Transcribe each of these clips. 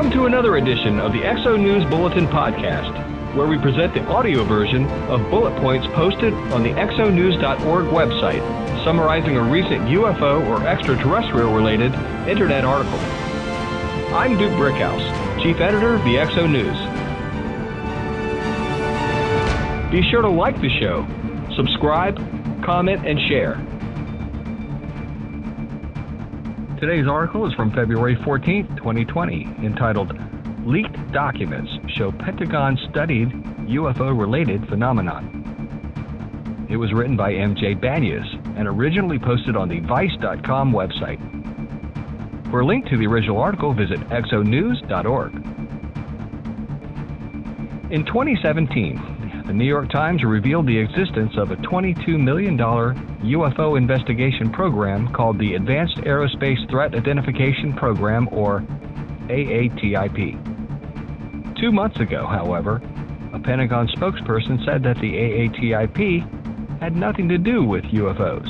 Welcome to another edition of the Exo News Bulletin podcast, where we present the audio version of bullet points posted on the exonews.org website, summarizing a recent UFO or extraterrestrial related internet article. I'm Duke Brickhouse, Chief Editor of the Exo News. Be sure to like the show, subscribe, comment, and share. Today's article is from February 14, 2020, entitled Leaked Documents Show Pentagon Studied UFO Related Phenomenon. It was written by MJ Banias and originally posted on the Vice.com website. For a link to the original article, visit exonews.org. In 2017, the New York Times revealed the existence of a $22 million UFO investigation program called the Advanced Aerospace Threat Identification Program, or AATIP. Two months ago, however, a Pentagon spokesperson said that the AATIP had nothing to do with UFOs.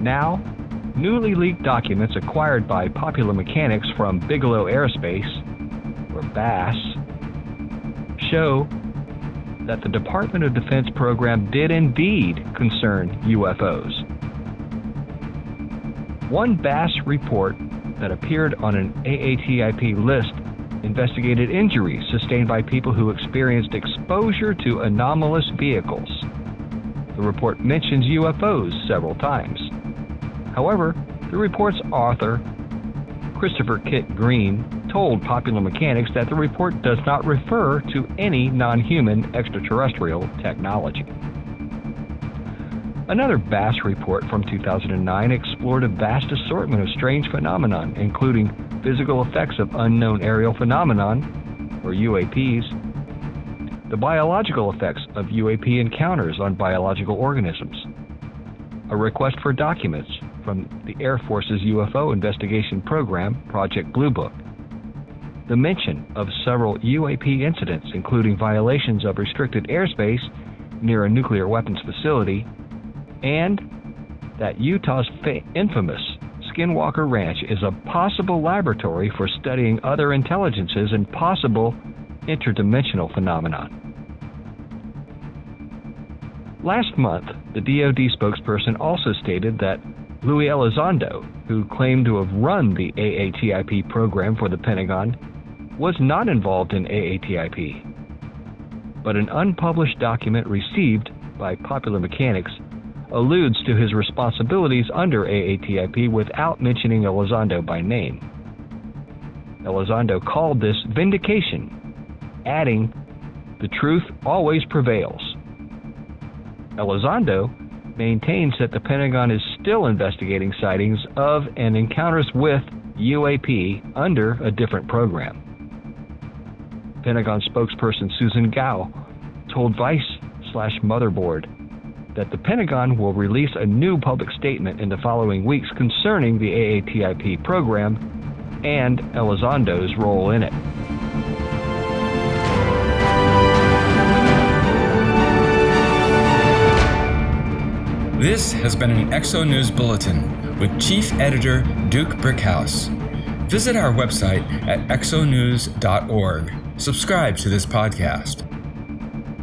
Now, newly leaked documents acquired by Popular Mechanics from Bigelow Aerospace, or BAASS, show that the Department of Defense program did indeed concern UFOs. One BAASS report that appeared on an AATIP list investigated injuries sustained by people who experienced exposure to anomalous vehicles. The report mentions UFOs several times. However, the report's author, Christopher Kit Green, told Popular Mechanics that the report does not refer to any non human extraterrestrial technology. Another BAASS report from 2009 explored a vast assortment of strange phenomena, including physical effects of unknown aerial phenomenon, or UAPs, the biological effects of UAP encounters on biological organisms, a request for documents from the Air Force's UFO investigation program, Project Blue Book, the mention of several UAP incidents, including violations of restricted airspace near a nuclear weapons facility, and that Utah's infamous Skinwalker Ranch is a possible laboratory for studying other intelligences and possible interdimensional phenomena. Last month, the DoD spokesperson also stated that Louis Elizondo, who claimed to have run the AATIP program for the Pentagon, was not involved in AATIP, but an unpublished document received by Popular Mechanics alludes to his responsibilities under AATIP without mentioning Elizondo by name. Elizondo called this vindication, adding, The truth always prevails. Elizondo maintains that the Pentagon is still investigating sightings of and encounters with UAP under a different program. Pentagon spokesperson Susan Gao told Vice slash Motherboard that the Pentagon will release a new public statement in the following weeks concerning the AATIP program and Elizondo's role in it. This has been an Exo News Bulletin with Chief Editor Duke Brickhouse. Visit our website at exonews.org. Subscribe to this podcast.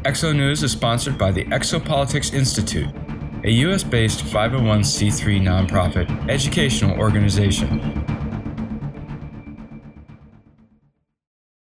Exo News is sponsored by the Exopolitics Institute, a U.S. based 501c3 nonprofit educational organization.